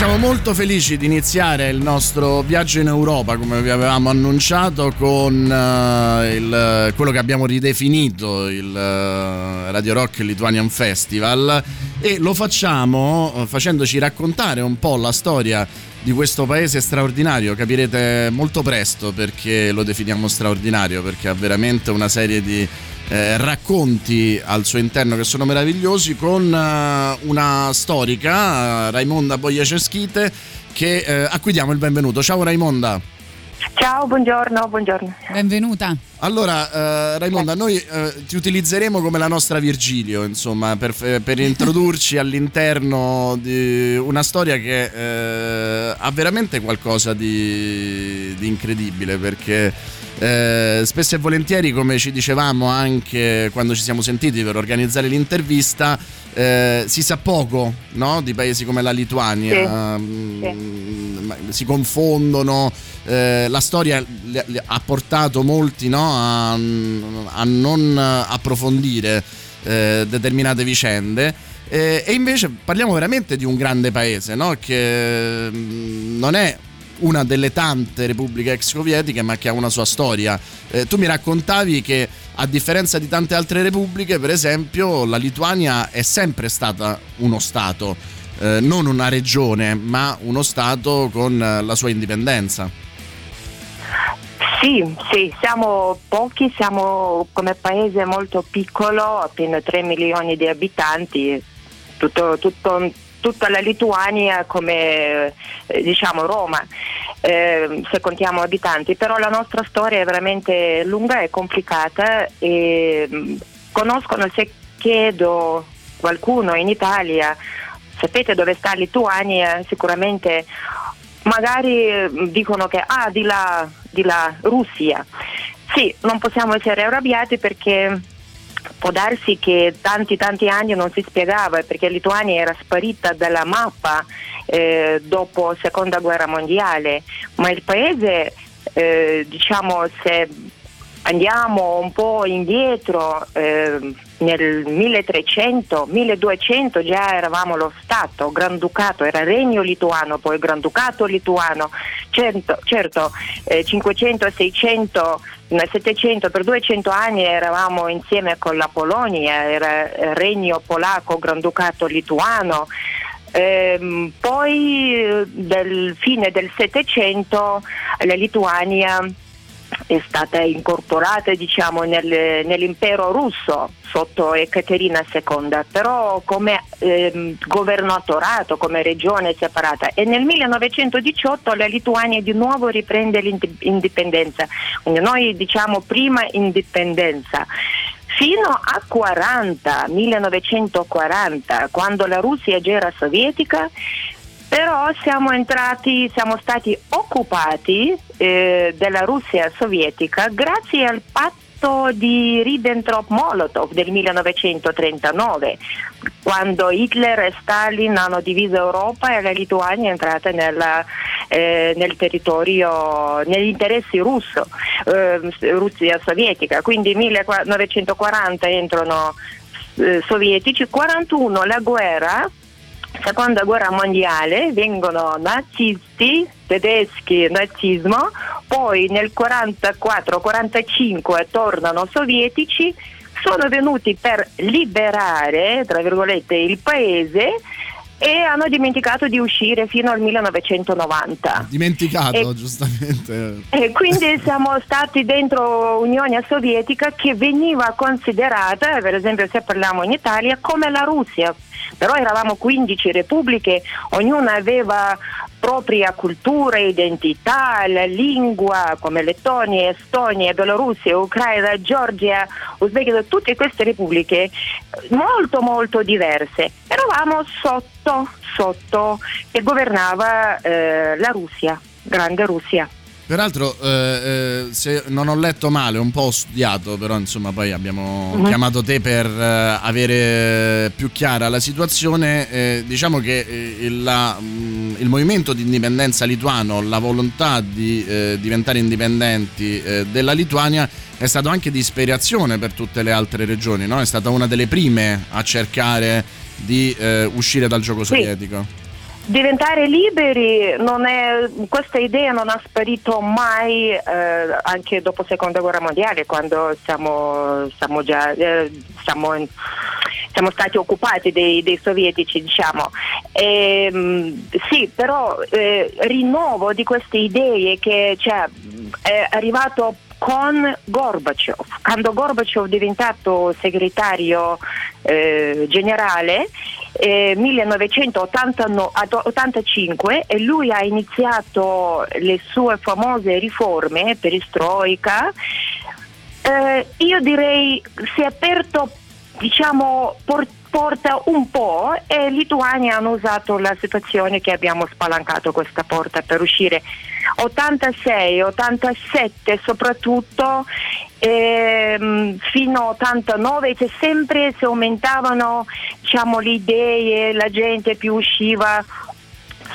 Siamo molto felici di iniziare il nostro viaggio in Europa, come vi avevamo annunciato, con uh, il, quello che abbiamo ridefinito il uh, Radio Rock Lithuanian Festival e lo facciamo uh, facendoci raccontare un po' la storia di questo paese straordinario. Capirete molto presto perché lo definiamo straordinario, perché ha veramente una serie di eh, racconti al suo interno che sono meravigliosi con uh, una storica, uh, Raimonda Bogliaceschite, che, uh, a cui diamo il benvenuto. Ciao Raimonda. Ciao, buongiorno, buongiorno. Benvenuta. Allora, eh, Raimonda, noi eh, ti utilizzeremo come la nostra Virgilio, insomma, per, per introdurci all'interno di una storia che eh, ha veramente qualcosa di, di incredibile, perché eh, spesso e volentieri, come ci dicevamo anche quando ci siamo sentiti per organizzare l'intervista, eh, si sa poco no? di paesi come la Lituania, Sì, mm, si confondono, eh, la storia ha portato molti no? a, a non approfondire eh, determinate vicende. Eh, e invece parliamo veramente di un grande paese no? che mm, non è una delle tante repubbliche ex sovietiche ma che ha una sua storia. Eh, tu mi raccontavi che a differenza di tante altre repubbliche, per esempio, la Lituania è sempre stata uno Stato, eh, non una regione, ma uno Stato con eh, la sua indipendenza. Sì, sì, siamo pochi, siamo come paese molto piccolo, appena 3 milioni di abitanti, tutto, tutto- tutta la Lituania come eh, diciamo Roma, eh, se contiamo abitanti, però la nostra storia è veramente lunga e complicata e mh, conoscono se chiedo qualcuno in Italia, sapete dove sta Lituania, sicuramente magari eh, dicono che ah di là, di là Russia. Sì, non possiamo essere arrabbiati perché può darsi che tanti tanti anni non si spiegava perché Lituania era sparita dalla mappa eh, dopo seconda guerra mondiale, ma il paese eh, diciamo se andiamo un po' indietro eh, nel 1300, 1200 già eravamo lo Stato, Granducato, era Regno Lituano, poi Granducato Lituano, certo, certo eh, 500, 600, nel 700 per 200 anni eravamo insieme con la Polonia, era Regno Polacco, Granducato Lituano. Ehm, poi eh, del fine del Settecento la Lituania è stata incorporata diciamo, nel- nell'impero russo sotto Ekaterina II, però come ehm, governatorato, come regione separata e nel 1918 la Lituania di nuovo riprende l'indipendenza, quindi noi diciamo prima indipendenza. Fino a 40, 1940, quando la Russia già era sovietica, però siamo entrati, siamo stati occupati eh, dalla Russia sovietica grazie al patto di Ribbentrop-Molotov del 1939, quando Hitler e Stalin hanno diviso Europa e la Lituania è entrata nella, eh, nel territorio, negli interessi russo, eh, Russia sovietica. Quindi 1940 entrano eh, sovietici, 41 la guerra seconda guerra mondiale vengono nazisti tedeschi nazismo poi nel 44-45 tornano sovietici sono venuti per liberare tra virgolette il paese e hanno dimenticato di uscire fino al 1990 Dimenticato, E- giustamente. e quindi siamo stati dentro Unione Sovietica che veniva considerata, per esempio se parliamo in Italia, come la Russia. Però eravamo 15 repubbliche, ognuna aveva propria cultura, identità, la lingua come Lettonia, Estonia, Bielorussia, Ucraina, Georgia, Uzbekistan, tutte queste repubbliche molto molto diverse. Eravamo sotto, sotto che governava eh, la Russia, grande Russia. Peraltro, eh, eh, se non ho letto male, un po' ho studiato, però insomma poi abbiamo uh-huh. chiamato te per eh, avere più chiara la situazione. Eh, diciamo che eh, il, la, mm, il, movimento di indipendenza lituano, la volontà di eh, diventare indipendenti della Lituania è stato anche di ispirazione per tutte le altre regioni, no? È stata una delle prime a cercare di uscire dal gioco sovietico. Diventare liberi è, questa idea non è sparito mai eh, anche dopo la seconda guerra mondiale quando siamo, siamo, già, eh, siamo, siamo stati occupati dei, dei sovietici diciamo e, ehm, sì però eh, rinnovo di queste idee che cioè, è arrivato con Gorbaciov. Quando Gorbaciov è diventato segretario eh, generale eh, 1985 e lui ha iniziato le sue famose riforme perestroica, eh, io direi si è aperto diciamo port- porta un po' e Lituania hanno usato la situazione che abbiamo spalancato questa porta per uscire 86, 87 soprattutto ehm, fino a 89 che sempre si aumentavano diciamo, le idee, la gente più usciva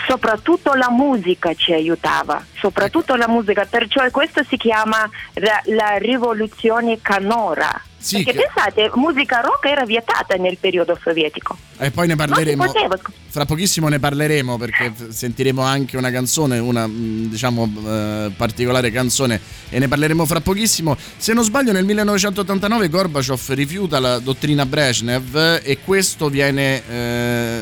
soprattutto la musica ci aiutava, soprattutto la musica, perciò questo si chiama la, la rivoluzione canora. Sì, Perché che... pensate, musica rock era vietata nel periodo sovietico. E poi ne parleremo. Fra pochissimo ne parleremo perché sentiremo anche una canzone, una mm, diciamo eh, particolare canzone e ne parleremo fra pochissimo. Se non sbaglio nel 1989 Gorbaciov rifiuta la dottrina Brezhnev e questo viene eh,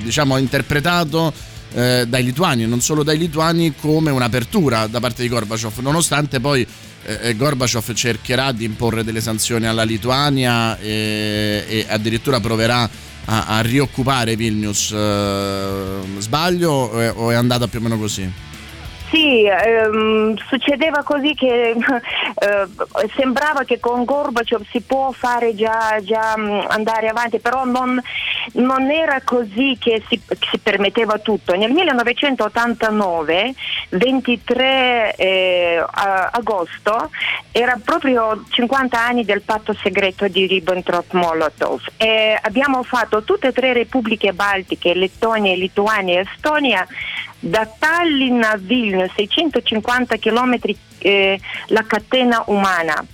diciamo interpretato eh, dai lituani non solo dai lituani come un'apertura da parte di Gorbaciov, nonostante poi eh, eh, Gorbaciov cercherà di imporre delle sanzioni alla Lituania e, e addirittura proverà a, a rioccupare Vilnius. Eh, sbaglio o è andata più o meno così? Sì, ehm, succedeva così che eh, sembrava che con Gorbaciov si può fare già, già mm, andare avanti, però non, non era così che si, si, permetteva tutto. Nel 1989, 23 eh, agosto, era proprio 50 anni del patto segreto di Ribbentrop-Molotov e abbiamo fatto tutte e tre repubbliche baltiche, Lettonia, Lituania e Estonia, da Tallinn a Vilnius, 650 km eh, la catena umana.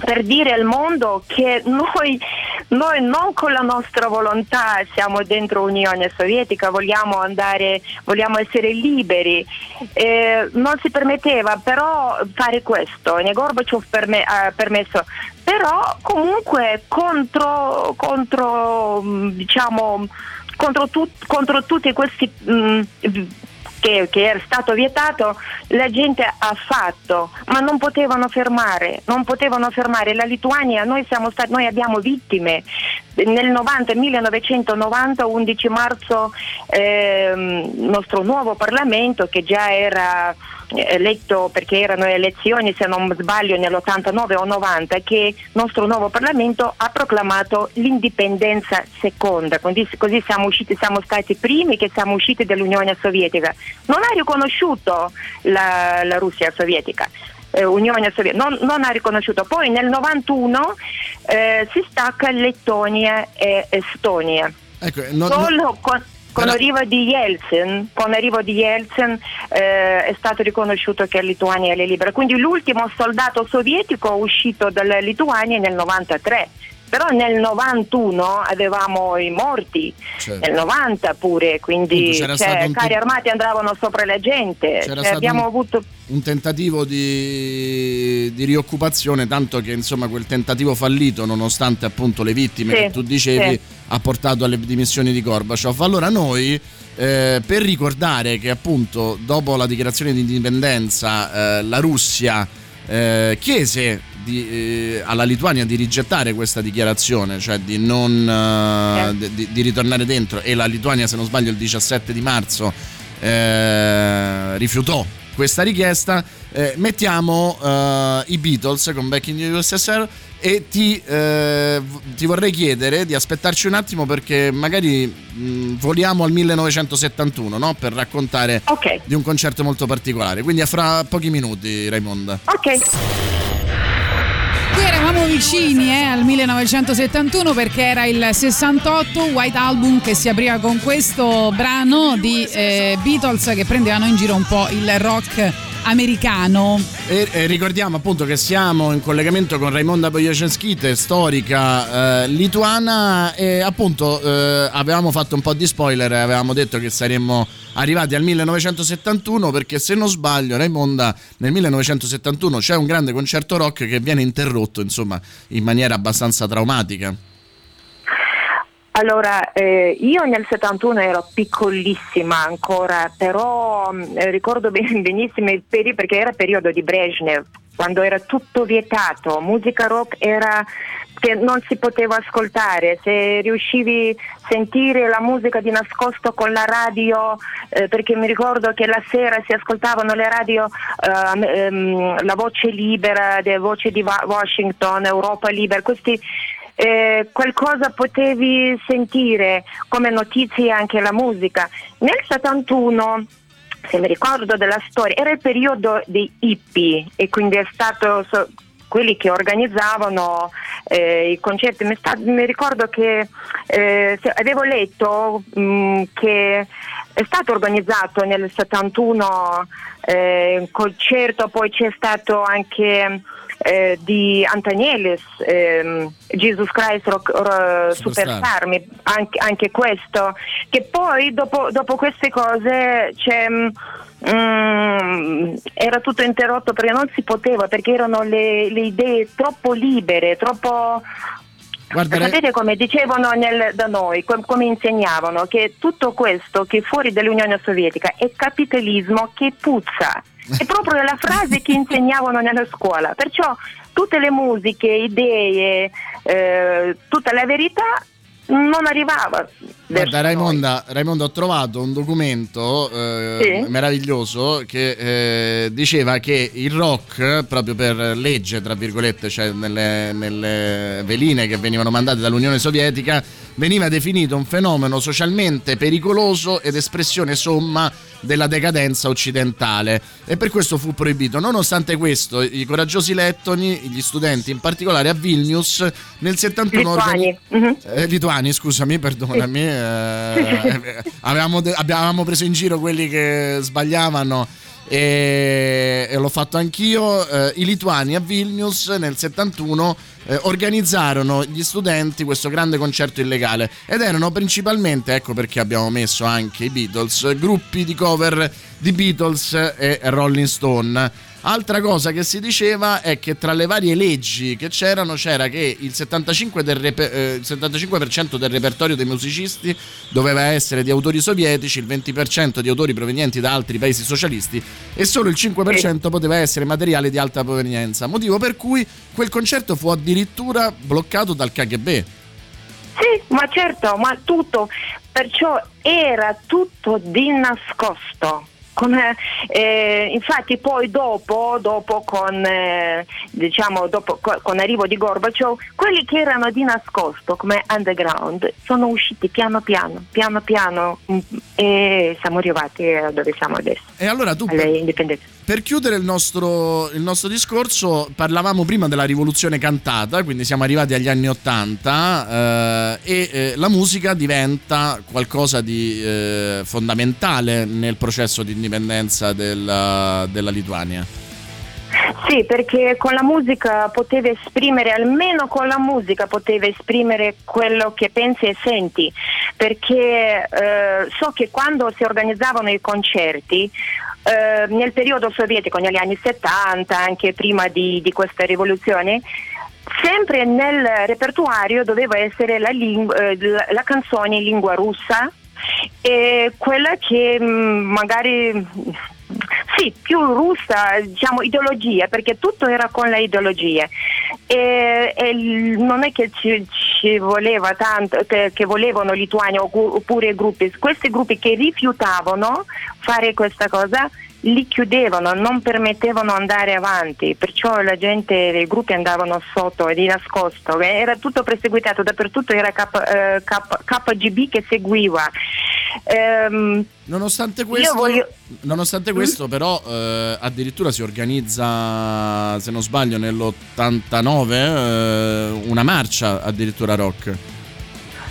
Per dire al mondo che noi, noi, non con la nostra volontà siamo dentro l'Unione Sovietica, vogliamo andare, vogliamo essere liberi. Eh, non si permetteva però fare questo, ne Gorbaciov perme, ha permesso, però comunque contro, contro diciamo, contro, tut, contro tutti questi mh, mm, che, che, era stato vietato, la gente ha fatto, ma non potevano fermare, non potevano fermare. La Lituania, noi, stati, noi abbiamo vittime. Nel 90, 1990, 11 marzo, eh, nostro nuovo Parlamento, che già era eletto perché erano elezioni se non sbaglio nell'89 o 90 che il nostro nuovo Parlamento ha proclamato l'indipendenza seconda. Così, così siamo, usciti, siamo stati i primi che siamo usciti dall'Unione Sovietica. Non ha riconosciuto la, la Russia sovietica eh, Unione Sovietica non, non, ha riconosciuto. Poi nel 91 eh, si stacca Lettonia e Estonia. Ecco, non, solo con con l'arrivo di Yeltsin, di Yeltsin eh, è stato riconosciuto che la Lituania è libera. Quindi l'ultimo soldato sovietico uscito dalla Lituania nel 93 però nel 91 avevamo i morti, certo. nel 90 pure, quindi cioè, carri te... armati andavano sopra la gente. C'era cioè, abbiamo un, avuto un tentativo di, di, rioccupazione, tanto che insomma quel tentativo fallito, nonostante appunto le vittime sì, che tu dicevi, sì. ha portato alle dimissioni di Gorbaciov. Allora noi eh, per ricordare che appunto dopo la dichiarazione di indipendenza eh, la Russia eh, chiese di, eh, alla Lituania di rigettare questa dichiarazione, cioè di non eh, di, di, ritornare dentro e la Lituania se non sbaglio il 17 di marzo eh, rifiutò questa richiesta, eh, mettiamo i Beatles con Back in the USSR e ti, eh, ti, vorrei chiedere di aspettarci un attimo perché magari mh, voliamo al 1971 no? per raccontare okay. di un concerto molto particolare. Quindi a fra pochi minuti, Raimonda. Ok. Qui eravamo vicini eh, al 1971 perché era il 68 White Album che si apriva con questo brano di eh, Beatles che prendevano in giro un po' il rock americano. E, e, ricordiamo appunto che siamo in collegamento con Raimonda Bojacenskite, storica eh, lituana e appunto eh, avevamo fatto un po' di spoiler, avevamo detto che saremmo arrivati al 1971 perché se non sbaglio Raimonda nel 1971 c'è un grande concerto rock che viene interrotto insomma in maniera abbastanza traumatica. Allora, eh, io nel 71 ero piccolissima ancora, però eh, ricordo benissimo il periodo, perché era periodo di Brezhnev, quando era tutto vietato, musica rock era che non si poteva ascoltare, se riuscivi a sentire la musica di nascosto con la radio, eh, perché mi ricordo che la sera si ascoltavano le radio, eh, ehm, la voce libera, le voci di Washington, Europa libera, questi eh, qualcosa potevi sentire come notizie anche la musica. Nel 71 se mi ricordo della storia, era il periodo dei hippie e quindi è stato so, quelli che organizzavano eh, i concerti. Mi, sta, mi, ricordo che eh, avevo letto mh, mm, che è stato organizzato nel 71 eh, un concerto, poi c'è stato anche eh, di Antonielis, ehm, Jesus Christ Rock, Rock, Superstar, anche, anche, questo, che poi dopo, dopo queste cose c'è... Mm, era tutto interrotto perché non si poteva, perché erano le, le idee troppo libere, troppo Guarda, Sapete come dicevano nel, da noi, com, come insegnavano, che tutto questo che fuori dall'Unione Sovietica è capitalismo che puzza. È proprio la frase che insegnavano nella scuola. Perciò tutte le musiche, idee, eh, tutta la verità non arrivava. Guarda Raimonda, Raimonda, ho trovato un documento eh, sì. meraviglioso che eh, diceva che il rock, proprio per legge, tra virgolette, cioè nelle, nelle veline che venivano mandate dall'Unione Sovietica, veniva definito un fenomeno socialmente pericoloso ed espressione somma della decadenza occidentale e per questo fu proibito. Nonostante questo, i coraggiosi lettoni, gli studenti in particolare a Vilnius, nel 71 lituani, organi- uh-huh. eh, lituani scusami, perdonami, eh, avevamo, de- avevamo preso in giro quelli che sbagliavano e, e l'ho fatto anch'io. Eh, I lituani a Vilnius nel 71 eh, organizzarono gli studenti questo grande concerto illegale ed erano principalmente, ecco perché abbiamo messo anche i Beatles, gruppi di cover di Beatles e Rolling Stone Altra cosa che si diceva è che tra le varie leggi che c'erano c'era che il 75%, del, reper- eh, il 75% del repertorio dei musicisti doveva essere di autori sovietici, il 20% di autori provenienti da altri paesi socialisti e solo il 5% poteva essere materiale di alta provenienza, motivo per cui quel concerto fu addirittura bloccato dal KGB. Sì, ma certo, ma tutto, perciò era tutto di nascosto come, eh, infatti poi dopo, dopo con, eh, diciamo, dopo, con l'arrivo di Gorbaciov, quelli che erano di nascosto come underground sono usciti piano piano, piano piano mm, e siamo arrivati a dove siamo adesso. E allora tu per, per chiudere il nostro, il nostro, discorso parlavamo prima della rivoluzione cantata, quindi siamo arrivati agli anni Ottanta eh, e eh, la musica diventa qualcosa di eh, fondamentale nel processo di indipendenza indipendenza della, della Lituania? Sì, perché con la musica potevi esprimere, almeno con la musica potevi esprimere quello che pensi e senti, perché eh, so che quando si organizzavano i concerti, eh, nel periodo sovietico, negli anni 70, anche prima di, di questa rivoluzione, sempre nel repertorio doveva essere la, ling- eh, la, canzone in lingua russa, e quella che mm, magari sì, più russa, diciamo ideologia, perché tutto era con le ideologie. E, e non è che ci, ci voleva tanto, che, che, volevano Lituania oppure gruppi, questi gruppi che rifiutavano fare questa cosa li chiudevano, non permettevano andare avanti, perciò la gente, i gruppi andavano sotto di nascosto, era tutto perseguitato, dappertutto era K, eh, K, KGB che seguiva. Ehm, nonostante questo, voglio... nonostante questo mm? però eh, addirittura si organizza, se non sbaglio, nell'89 eh, una marcia addirittura rock.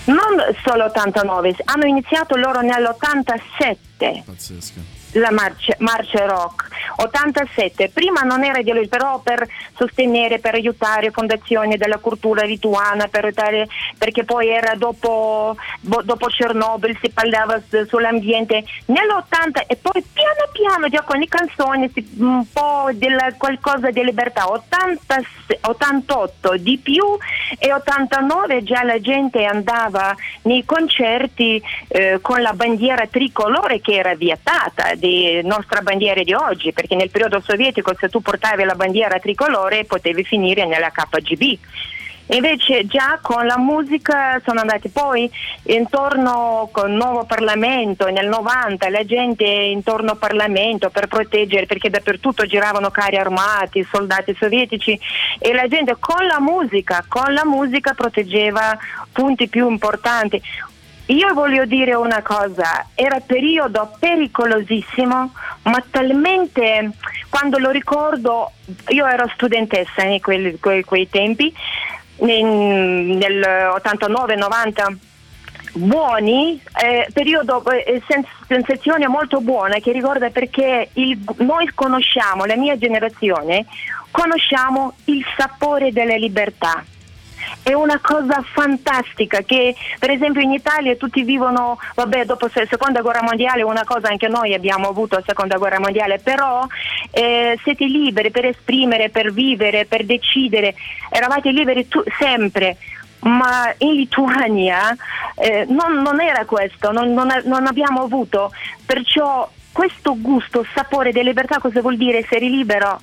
Non solo 89, hanno iniziato loro nell'87. Pazzesco la marcia, marcia rock. 87 prima non era lui però per sostenere per aiutare fondazioni della cultura lituana per aiutare, perché poi era dopo, dopo Chernobyl si parlava sull'ambiente nell'80 e poi piano piano già con le canzoni un po' della, qualcosa di libertà. 80, 88 di più e 89 già la gente andava nei concerti eh, con la bandiera tricolore che era vietata di nostra bandiera di oggi, perché nel periodo sovietico se tu portavi la bandiera tricolore potevi finire nella KGB. Invece già con la musica sono andati poi intorno al nuovo Parlamento, nel 90 la gente intorno al Parlamento per proteggere, perché dappertutto giravano carri armati, soldati sovietici e la gente con la musica, con la musica proteggeva punti più importanti. Io voglio dire una cosa, era periodo pericolosissimo, ma talmente quando lo ricordo, io ero studentessa in quei, quei, quei tempi, in, nel 89-90 buoni, eh, periodo, eh, sens- sensazione molto buona che ricorda perché il, noi conosciamo, la mia generazione, conosciamo il sapore della libertà è una cosa fantastica che per esempio in Italia tutti vivono, vabbè dopo la seconda guerra mondiale una cosa anche noi abbiamo avuto la seconda guerra mondiale, però eh, siete liberi per esprimere, per vivere, per decidere, eravate liberi tu- sempre. Ma in Lituania eh, non, non, era questo, non, non, non, abbiamo avuto, perciò questo gusto, sapore di libertà cosa vuol dire? Essere libero?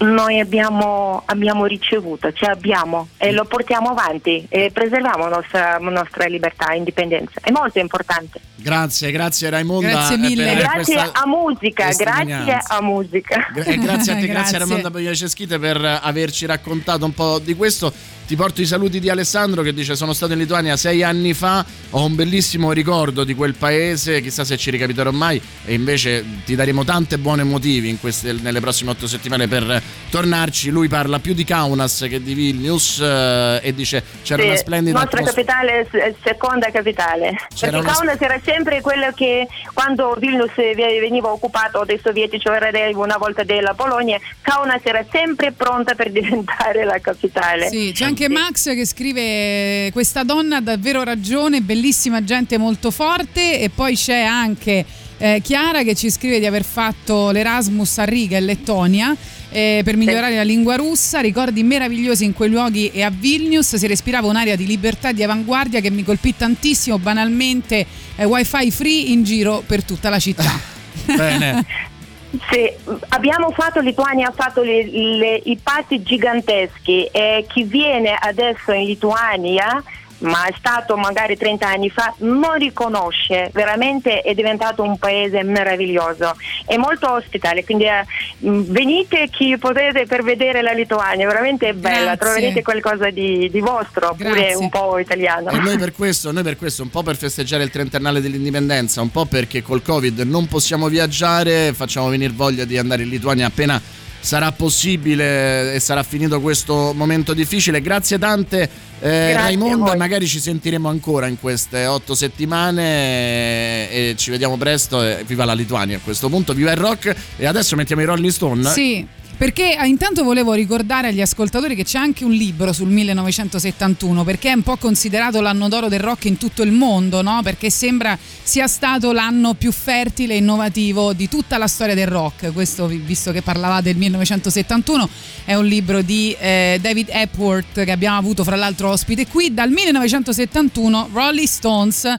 Noi abbiamo, abbiamo, ricevuto, cioè abbiamo e lo portiamo avanti e preserviamo la nostra, nostra libertà e indipendenza. È molto importante. Grazie, grazie Raimonda. Grazie mille. Grazie a musica, grazie a musica. E grazie a te, grazie, grazie a Raimonda Pagliaceschite per averci raccontato un po' di questo. Ti porto i saluti di Alessandro che dice sono stato in Lituania sei anni fa, ho un bellissimo ricordo di quel paese, chissà se ci ricapiterò mai e invece ti daremo tante buone motivi queste, nelle prossime otto settimane per tornarci. Lui parla più di Kaunas che di Vilnius eh, e dice c'era sì, una splendida... nostra atmosfera. capitale, seconda capitale. C'era Perché una... Kaunas era sempre quello che quando Vilnius veniva occupato dai sovietici o era una volta della Polonia, Kaunas era sempre pronta per diventare la capitale. Sì, c'è anche anche Max che scrive questa donna ha davvero ragione, bellissima gente molto forte. E poi c'è anche eh, Chiara che ci scrive di aver fatto l'Erasmus a Riga in Lettonia eh, per migliorare la lingua russa, ricordi meravigliosi in quei luoghi e a Vilnius. Si respirava un'area di libertà e di avanguardia che mi colpì tantissimo, banalmente eh, wifi free in giro per tutta la città. Bene. Sì, abbiamo fatto, Lituania ha fatto le, le, i passi giganteschi e chi viene adesso in Lituania ma è stato magari 30 anni fa, non riconosce, veramente è diventato un paese meraviglioso, è molto ospitale, quindi eh, venite chi potete per vedere la Lituania, veramente è bella, Grazie. troverete qualcosa di, di vostro, Grazie. pure un po' italiano. E noi per questo, noi per questo, un po' per festeggiare il trentennale dell'indipendenza, un po' perché col Covid non possiamo viaggiare, facciamo venire voglia di andare in Lituania appena sarà possibile e sarà finito questo momento difficile. Grazie tante eh, Raimonda, magari ci sentiremo ancora in queste otto settimane e ci vediamo presto. E viva la Lituania a questo punto, viva il rock e adesso mettiamo i Rolling Stone. Sì. Perché ah, intanto volevo ricordare agli ascoltatori che c'è anche un libro sul 1971, perché è un po' considerato l'anno d'oro del rock in tutto il mondo, no? Perché sembra sia stato l'anno più fertile e innovativo di tutta la storia del rock. Questo, visto che parlavate del 1971, è un libro di eh, David Epworth che abbiamo avuto fra l'altro ospite qui. Dal 1971, Rolling Stones,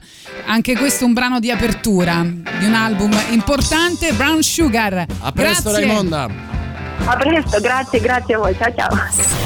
anche questo un brano di apertura di un album importante, Brown Sugar. A presto Grazie. Raimonda. A presto, grazie, grazie a voi. Ciao ciao.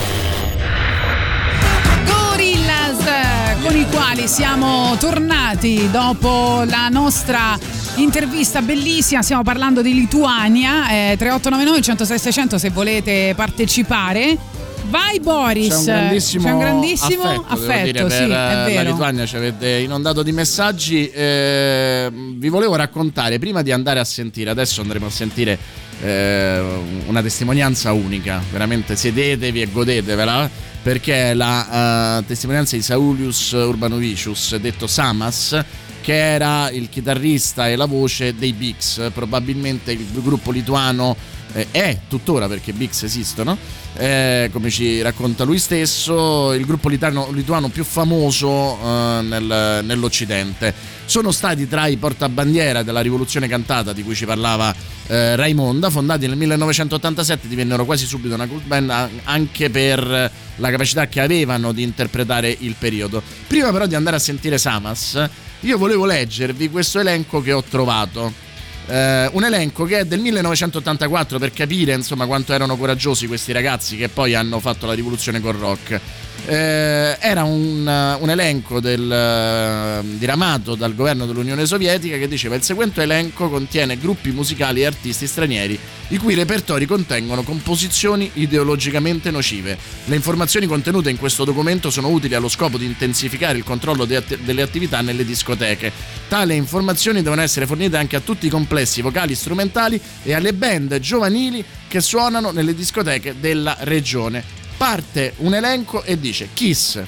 Con i quali siamo tornati dopo la nostra intervista bellissima, stiamo parlando di Lituania, eh, 3899 106 600 se volete partecipare. Vai Boris, c'è un grandissimo, c'è un grandissimo affetto, affetto dire, sì, per è la. Lituania ci avete inondato di messaggi. Eh, vi volevo raccontare prima di andare a sentire, adesso andremo a sentire eh, una testimonianza unica. Veramente sedetevi e godetevela perché è la uh, testimonianza di Saulius Urbanovicius, detto Samas, che era il chitarrista e la voce dei Bix, probabilmente il gruppo lituano eh, è tuttora perché Bix esistono, eh, come ci racconta lui stesso, il gruppo lituano, lituano più famoso eh, nel, nell'Occidente. Sono stati tra i portabandiera della rivoluzione cantata di cui ci parlava eh, Raimonda, fondati nel 1987, divennero quasi subito una cult band anche per la capacità che avevano di interpretare il periodo. Prima però di andare a sentire Samas, io volevo leggervi questo elenco che ho trovato. Uh, un elenco che è del 1984 per capire insomma quanto erano coraggiosi questi ragazzi che poi hanno fatto la rivoluzione col rock. Uh, era un, uh, un elenco del, diramato dal governo dell'Unione Sovietica che diceva il seguente elenco contiene gruppi musicali e artisti stranieri i cui repertori contengono composizioni ideologicamente nocive. Le informazioni contenute in questo documento sono utili allo scopo di intensificare il controllo de delle attività nelle discoteche. Tali informazioni devono essere fornite anche a tutti i complessi vocali strumentali e alle band giovanili che suonano nelle discoteche della regione. Parte un elenco e dice Kiss,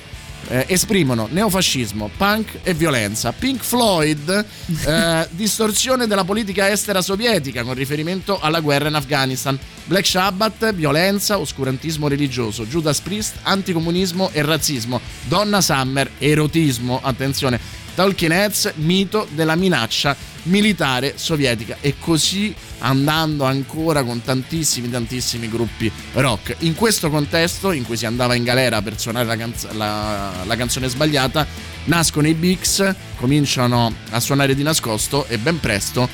eh, esprimono neofascismo, punk e violenza. Pink Floyd, eh, distorsione della politica estera sovietica con riferimento alla guerra in Afghanistan. Black Sabbath, violenza, oscurantismo religioso. Judas Priest, anticomunismo e razzismo. Donna Summer, erotismo, attenzione. Talking Heads, mito della minaccia militare sovietica e così andando ancora con tantissimi tantissimi gruppi rock. In questo contesto in cui si andava in galera per suonare la, canz- la, la canzone sbagliata, nascono i Bix, cominciano a suonare di nascosto e ben presto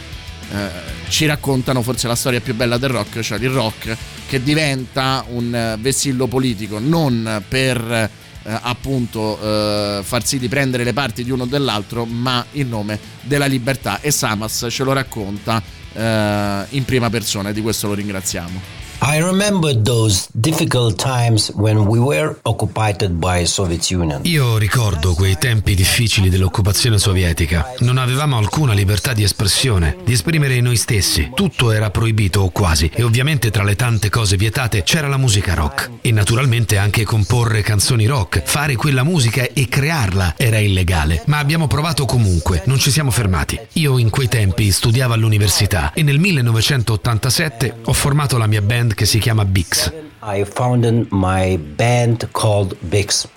eh, ci raccontano forse la storia più bella del rock, cioè il rock che diventa un vessillo politico non per eh, appunto eh, far sì di prendere le parti di uno o dell'altro, ma in nome della libertà. E Samas ce lo racconta eh, in prima persona e di questo lo ringraziamo. I remember those difficult times when we were occupied by Soviet Union. Io ricordo quei tempi difficili dell'occupazione sovietica. Non avevamo alcuna libertà di espressione, di esprimere noi stessi. Tutto era proibito o quasi e ovviamente tra le tante cose vietate c'era la musica rock e naturalmente anche comporre canzoni rock, fare quella musica e crearla era illegale, ma abbiamo provato comunque, non ci siamo fermati. Io in quei tempi studiavo all'università e nel 1987 ho formato la mia band che si chiama Bix. I founded my band called Bix.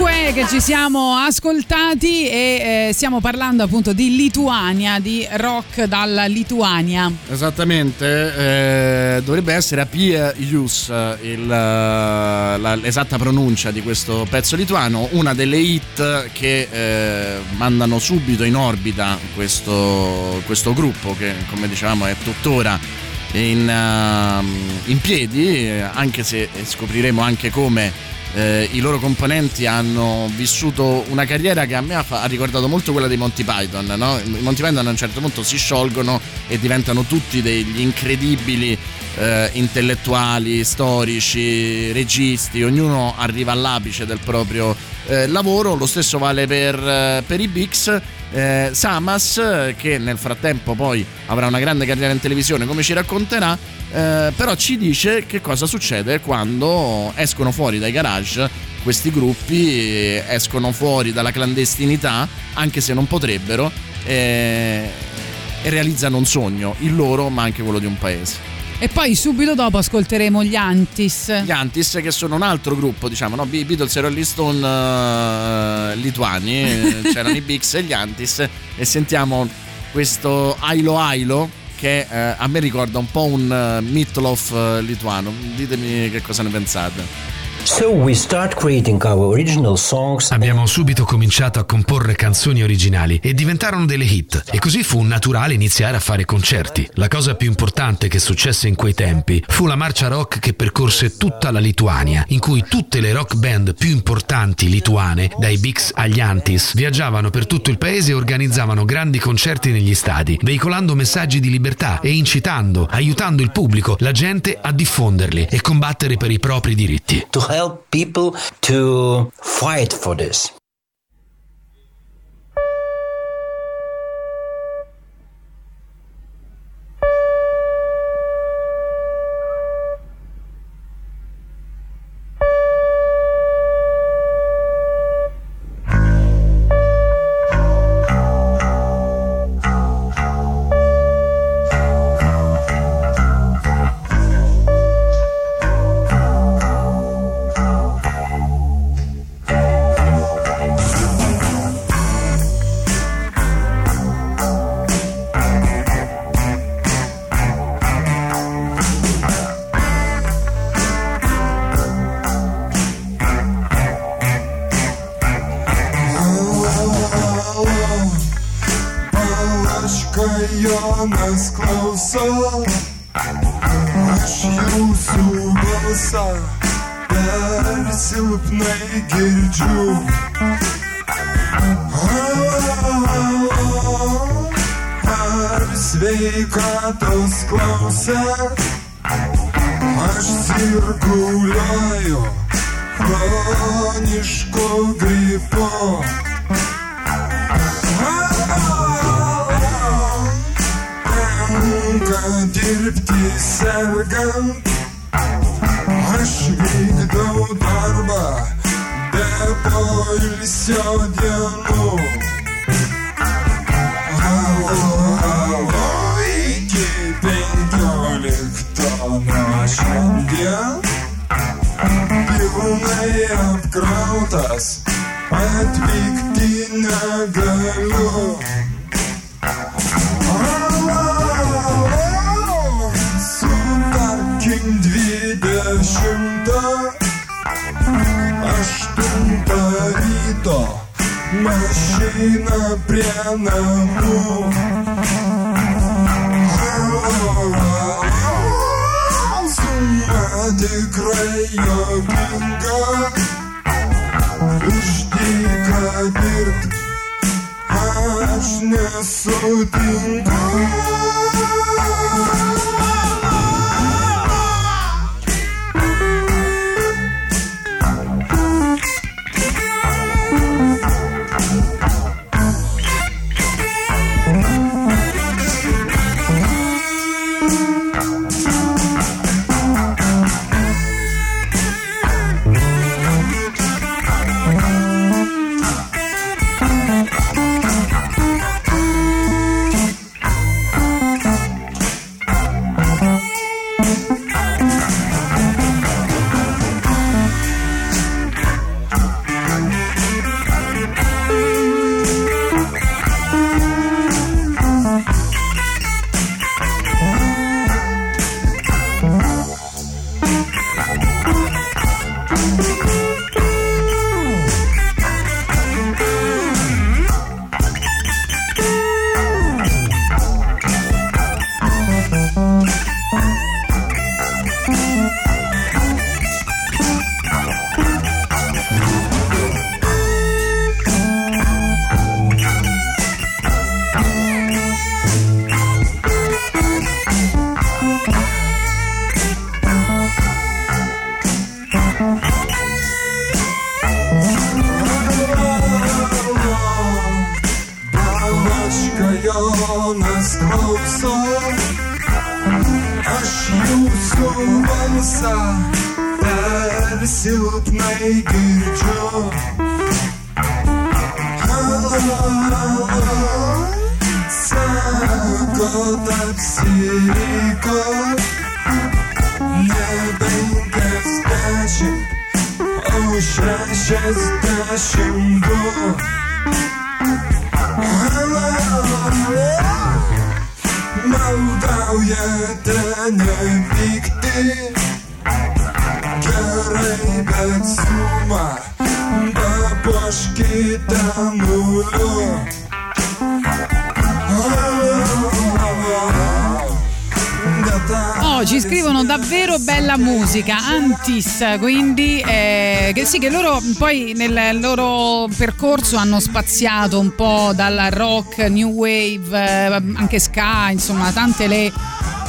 Migliaia che ci siamo ascoltati e eh, stiamo parlando appunto di Lituania, di rock dalla Lituania. Esattamente, eh, dovrebbe essere Apie Jus la, l'esatta pronuncia di questo pezzo lituano, una delle hit che eh, mandano subito in orbita questo, questo gruppo che come dicevamo è tuttora in, uh, in piedi, anche se scopriremo anche come eh, i loro componenti hanno vissuto una carriera che a me ha, ha ricordato molto quella dei Monty Python. No? I Monty Python a un certo punto si sciolgono e diventano tutti degli incredibili eh, intellettuali, storici, registi, ognuno arriva all'apice del proprio eh, lavoro, lo stesso vale per, eh, per i Bix. Eh, Samas, che nel frattempo poi avrà una grande carriera in televisione, come ci racconterà, eh, però ci dice che cosa succede quando escono fuori dai garage questi gruppi, escono fuori dalla clandestinità, anche se non potrebbero, e, e realizzano un sogno, il loro ma anche quello di un paese. E poi subito dopo ascolteremo gli Antis. Gli Antis che sono un altro gruppo, diciamo, no? Beatles e Rolling Stone uh, lituani, eh, c'erano i Bix e gli Antis e sentiamo questo Ailo Ailo che uh, a me ricorda un po' un uh, Meatloaf lituano. Ditemi che cosa ne pensate. Abbiamo subito cominciato a comporre canzoni originali e diventarono delle hit e così fu naturale iniziare a fare concerti. La cosa più importante che successe in quei tempi fu la marcia rock che percorse tutta la Lituania, in cui tutte le rock band più importanti lituane, dai Bix agli Antis, viaggiavano per tutto il paese e organizzavano grandi concerti negli stadi, veicolando messaggi di libertà e incitando, aiutando il pubblico, la gente a diffonderli e combattere per i propri diritti. Help people to fight for this. liftono šiandien Gyvūnai apkrautas, atvykti negaliu Sutarkim dvidešimtą aštuntą ryto Mašina prie namų tikrai jokinga Už dyką dirbt aš nesutinku šešiasdešimt du Maldaujate nepykti Gerai, bet sumą Papuoškite nuliu Oh, ci scrivono davvero bella musica, Antis, quindi eh, che sì, che loro poi nel loro percorso hanno spaziato un po' dal rock, new wave, eh, anche ska, insomma, tante le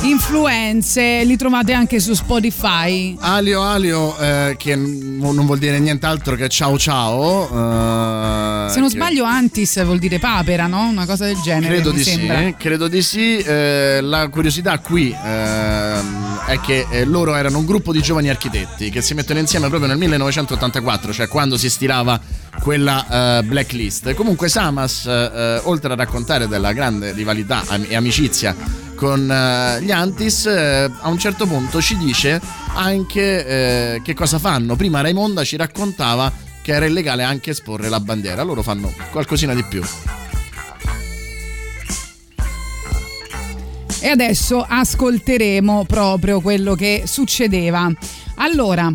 influenze, li trovate anche su Spotify. Alio Alio, eh, che non vuol dire nient'altro che ciao ciao. Eh, Se non che... sbaglio, Antis vuol dire papera, no? Una cosa del genere. Credo di sembra. sì. Credo di sì. Eh, la curiosità qui ehm, è che eh, loro erano un gruppo di giovani architetti che si mettono insieme proprio nel 1984, cioè quando si stilava quella uh, blacklist. Comunque Samas, uh, oltre a raccontare della grande rivalità e amicizia con uh, gli Antis, a un certo punto ci dice anche che cosa fanno. Prima Raimonda ci raccontava che era illegale anche esporre la bandiera, loro fanno qualcosina di più. E adesso ascolteremo proprio quello che succedeva. Allora,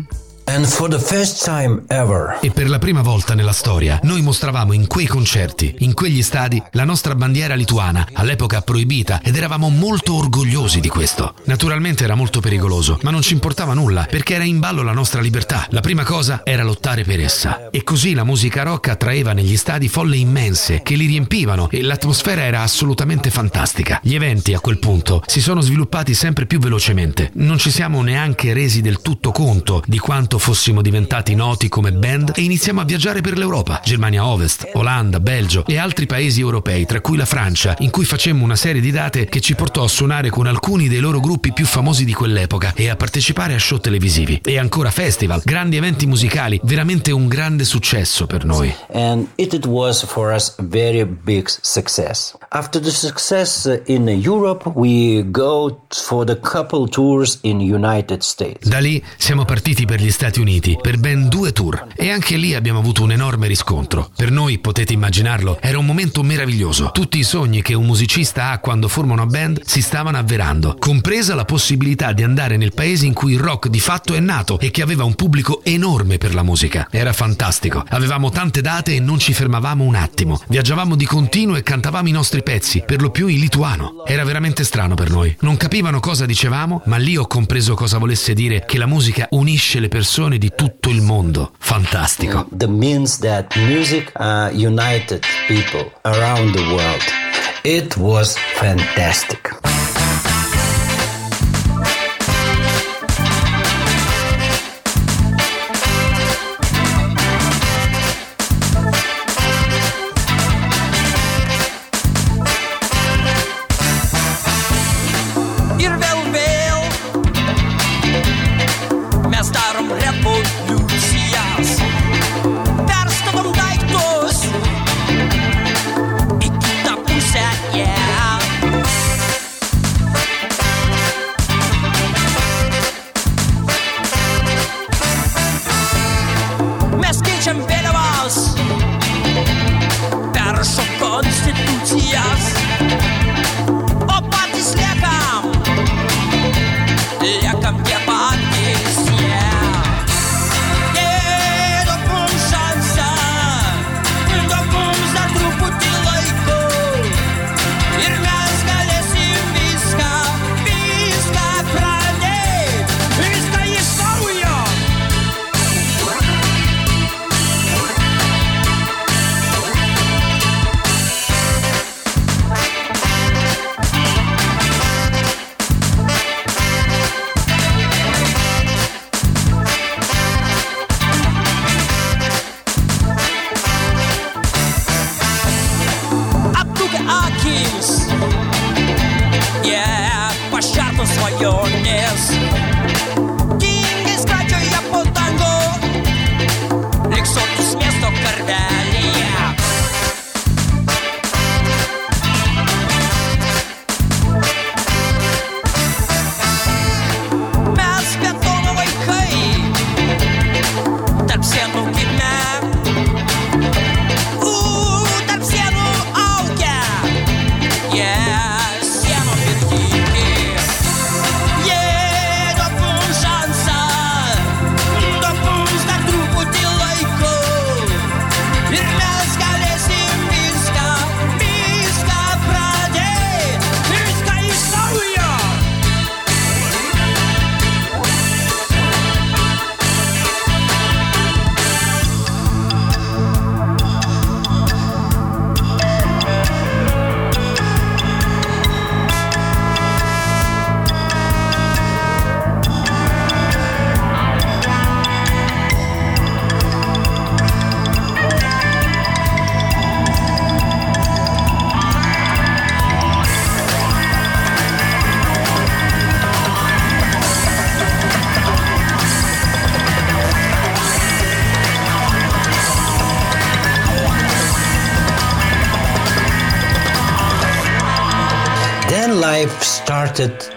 e per la prima volta nella storia noi mostravamo in quei concerti, in quegli stadi, la nostra bandiera lituana, all'epoca proibita, ed eravamo molto orgogliosi di questo. Naturalmente era molto pericoloso, ma non ci importava nulla, perché era in ballo la nostra libertà. La prima cosa era lottare per essa. E così la musica rock attraeva negli stadi folle immense, che li riempivano, e l'atmosfera era assolutamente fantastica. Gli eventi a quel punto si sono sviluppati sempre più velocemente. Non ci siamo neanche resi del tutto conto di quanto quanto fossimo diventati noti come band e iniziamo a viaggiare per l'Europa, Germania Ovest, Olanda, Belgio e altri paesi europei, tra cui la Francia, in cui facemmo una serie di date che ci portò a suonare con alcuni dei loro gruppi più famosi di quell'epoca e a partecipare a show televisivi. E ancora festival, grandi eventi musicali, veramente un grande successo per noi. And it was for us a very big success. After the success in Europe, we go for the couple tours in United States. Da lì siamo partiti per gli Stati Stati Uniti per ben due tour e anche lì abbiamo avuto un enorme riscontro. Per noi, potete immaginarlo, era un momento meraviglioso. Tutti i sogni che un musicista ha quando forma una band si stavano avverando, compresa la possibilità di andare nel paese in cui il rock di fatto è nato e che aveva un pubblico enorme per la musica. Era fantastico. Avevamo tante date e non ci fermavamo un attimo. Viaggiavamo di continuo e cantavamo i nostri pezzi, per lo più in lituano. Era veramente strano per noi. Non capivano cosa dicevamo, ma lì ho compreso cosa volesse dire che la musica unisce le persone persone di tutto il mondo. Fantastico. The means that music uh, united people around the world. It was fantastic. started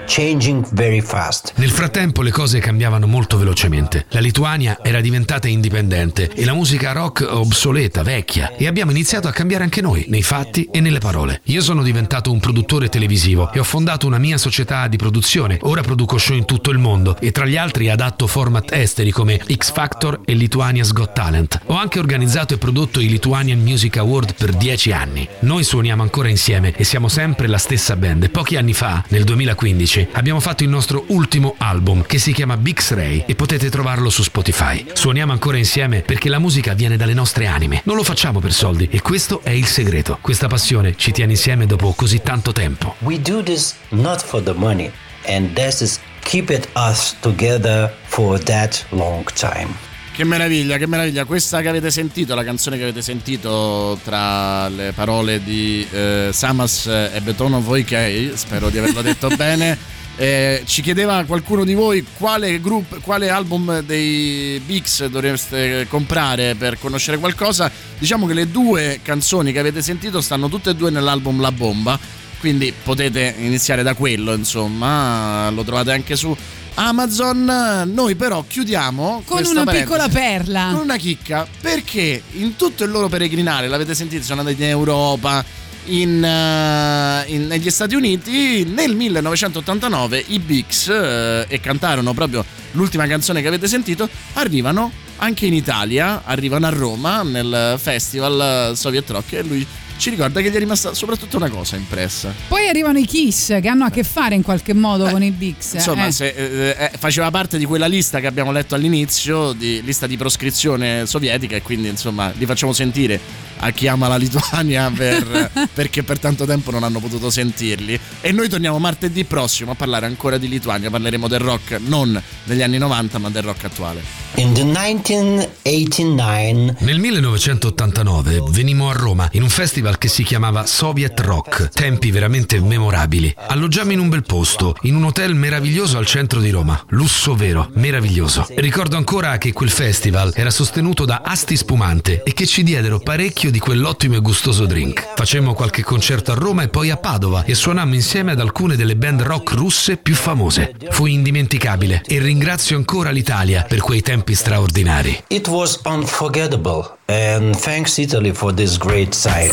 Nel frattempo le cose cambiavano molto velocemente. La Lituania era diventata indipendente e la musica rock obsoleta, vecchia, e abbiamo iniziato a cambiare anche noi, nei fatti e nelle parole. Io sono diventato un produttore televisivo e ho fondato una mia società di produzione. Ora produco show in tutto il mondo e tra gli altri adatto format esteri come X Factor e Lituania's Got Talent. Ho anche organizzato e prodotto i Lithuanian Music Award per dieci anni. Noi suoniamo ancora insieme e siamo sempre la stessa band. Pochi anni fa, nel 2015, abbiamo fatto il nostro ultimo album che si chiama Bix Ray e potete trovarlo su Spotify. Suoniamo ancora insieme perché la musica viene dalle nostre anime. Non lo facciamo per soldi e questo è il segreto. Questa passione ci tiene insieme dopo così tanto tempo. We do this not for the money, and this is keep it us together for that long time. Che meraviglia, che meraviglia. Questa che avete sentito, la canzone che avete sentito tra le parole di eh, Samas e Betono Voikei, spero di averlo detto bene. eh, ci chiedeva qualcuno di voi quale, gruppo, quale album dei Bix dovreste comprare per conoscere qualcosa. Diciamo che le due canzoni che avete sentito stanno tutte e due nell'album La Bomba, quindi potete iniziare da quello, insomma, lo trovate anche su Amazon. Noi però chiudiamo Con una piccola parentesi perla. con una chicca perché in tutto il loro peregrinare, l'avete sentito, sono andati in Europa, in, eh, in- negli Stati Uniti, nel 1989 i Bix, eh, e cantarono proprio l'ultima canzone che avete sentito, arrivano anche in Italia, arrivano a Roma nel festival Soviet Rock e lui ci ricorda che gli è rimasta soprattutto una cosa impressa. Poi arrivano i Kiss che hanno a che fare in qualche modo con i Bix. Insomma, eh. se, eh, eh, faceva parte di quella lista che abbiamo letto all'inizio, di lista di proscrizione sovietica, e quindi insomma li facciamo sentire a chi ama la Lituania per- perché per tanto tempo non hanno potuto sentirli. E noi torniamo martedì prossimo a parlare ancora di Lituania. Parleremo del rock non degli anni 90, ma del rock attuale. In the 1989, Nel 1989 venimmo a Roma in un festival che si chiamava Soviet Rock, tempi veramente memorabili. Alloggiammo in un bel posto, in un hotel meraviglioso al centro di Roma, lusso vero, meraviglioso. Ricordo ancora che quel festival era sostenuto da Asti Spumante e che ci diedero parecchio di quell'ottimo e gustoso drink. Facemmo qualche concerto a Roma e poi a Padova e suonammo insieme ad alcune delle band rock russe più famose. Fu indimenticabile e ringrazio ancora l'Italia per quei tempi straordinari. It was unforgettable, and thanks Italy for this great time.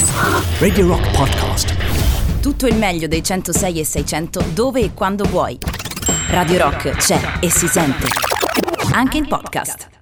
Radio Rock Podcast. Tutto il meglio dei 106 e 600 dove e quando vuoi. Radio Rock c'è e si sente. Anche in podcast.